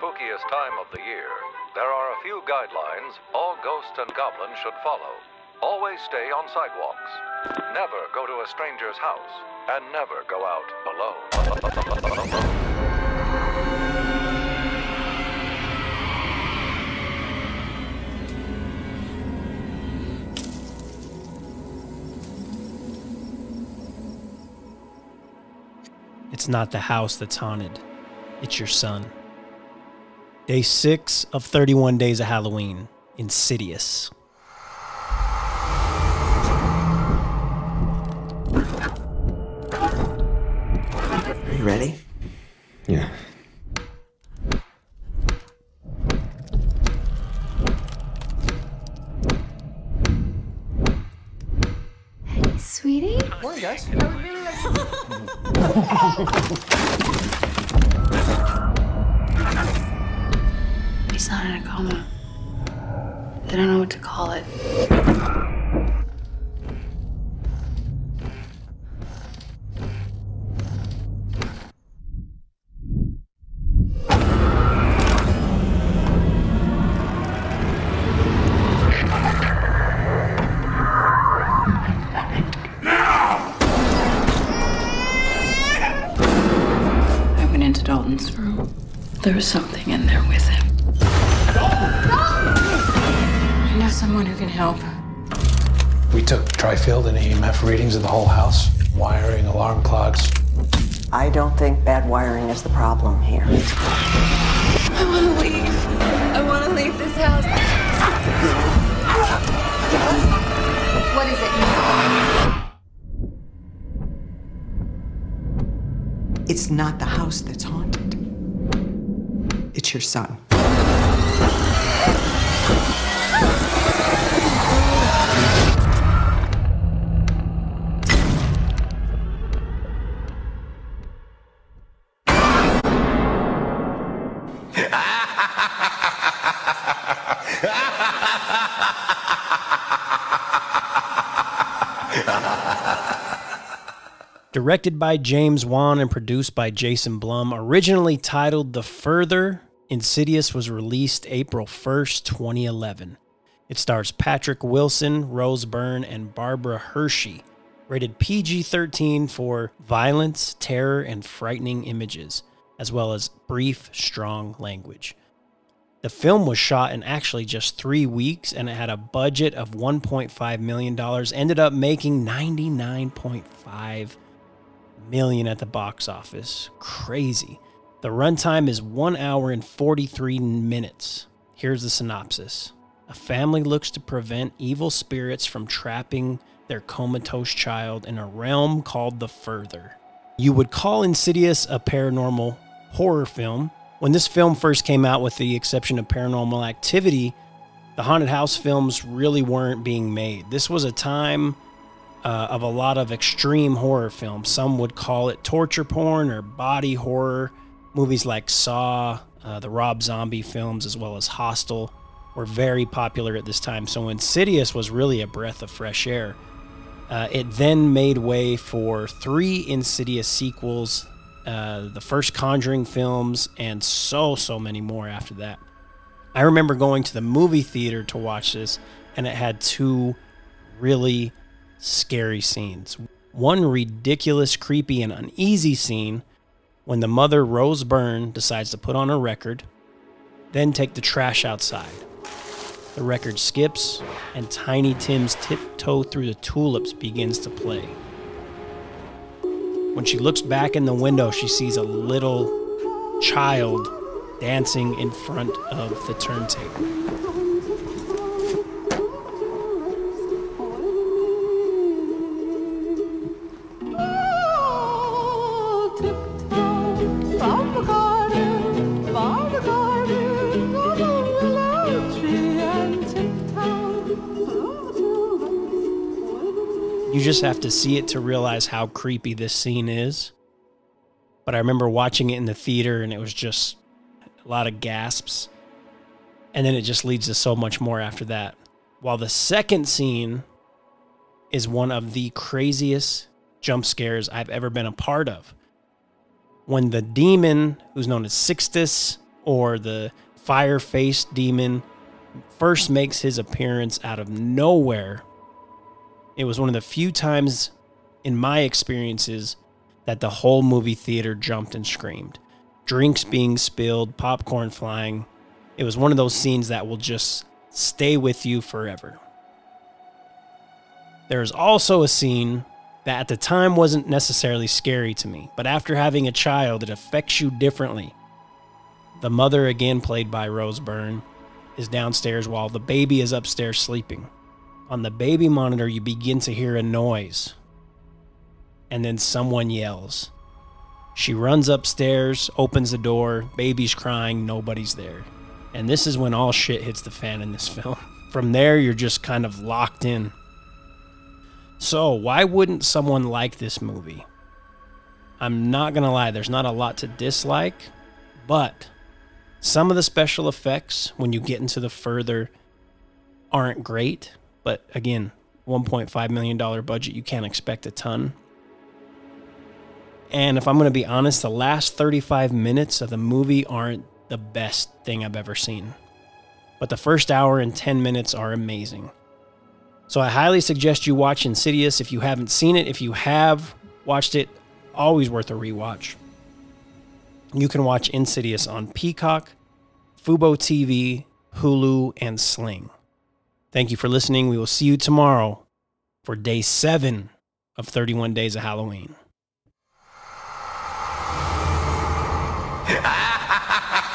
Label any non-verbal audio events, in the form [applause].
spookiest time of the year, there are a few guidelines all ghosts and goblins should follow. Always stay on sidewalks. Never go to a stranger's house. And never go out alone. It's not the house that's haunted, it's your son. Day 6 of 31 Days of Halloween, Insidious. Are you ready? Yeah. Hey, sweetie. Morning, guys. [laughs] He's not in a coma. They don't know what to call it. Dalton's room. There was something in there with him. I know someone who can help. We took trifield and EMF readings of the whole house, wiring, alarm clocks. I don't think bad wiring is the problem here. I want to leave. I want to leave this house. What is it? It's not the house that's haunted. It's your son. Directed by James Wan and produced by Jason Blum, originally titled The Further, Insidious was released April 1st, 2011. It stars Patrick Wilson, Rose Byrne, and Barbara Hershey. Rated PG 13 for violence, terror, and frightening images, as well as brief, strong language. The film was shot in actually just three weeks and it had a budget of $1.5 million, ended up making 99.5 million at the box office. Crazy. The runtime is one hour and 43 minutes. Here's the synopsis A family looks to prevent evil spirits from trapping their comatose child in a realm called the Further. You would call Insidious a paranormal horror film. When this film first came out, with the exception of Paranormal Activity, the haunted house films really weren't being made. This was a time uh, of a lot of extreme horror films. Some would call it torture porn or body horror. Movies like Saw, uh, the Rob Zombie films, as well as Hostel, were very popular at this time. So Insidious was really a breath of fresh air. Uh, it then made way for three Insidious sequels, uh, the first Conjuring films, and so, so many more after that. I remember going to the movie theater to watch this, and it had two really scary scenes. One ridiculous, creepy, and uneasy scene when the mother, Rose Byrne, decides to put on a record, then take the trash outside. The record skips, and Tiny Tim's Tiptoe Through the Tulips begins to play. When she looks back in the window, she sees a little child dancing in front of the turntable. You just have to see it to realize how creepy this scene is. But I remember watching it in the theater and it was just a lot of gasps. And then it just leads to so much more after that. While the second scene is one of the craziest jump scares I've ever been a part of. When the demon, who's known as Sixtus, or the fire faced demon first makes his appearance out of nowhere. It was one of the few times in my experiences that the whole movie theater jumped and screamed. Drinks being spilled, popcorn flying. It was one of those scenes that will just stay with you forever. There's also a scene that at the time wasn't necessarily scary to me, but after having a child, it affects you differently. The mother, again played by Rose Byrne, is downstairs while the baby is upstairs sleeping. On the baby monitor, you begin to hear a noise, and then someone yells. She runs upstairs, opens the door, baby's crying, nobody's there. And this is when all shit hits the fan in this [laughs] film. From there, you're just kind of locked in. So, why wouldn't someone like this movie? I'm not to lie, there's not a lot to dislike, but some of the special effects, when you get into the further, aren't great. But again, $1.5 million budget, you can't expect a ton. And if I'm going to be honest, the last 35 minutes of the movie aren't the best thing I've ever seen. But the first hour and 10 minutes are amazing. So I highly suggest you watch Insidious if you haven't seen it. If you have watched it, always worth a rewatch. You can watch Insidious on Peacock, Fubo TV, Hulu, and Sling. Thank you for listening. We will see you tomorrow for day seven of 31 Days of Halloween. [laughs]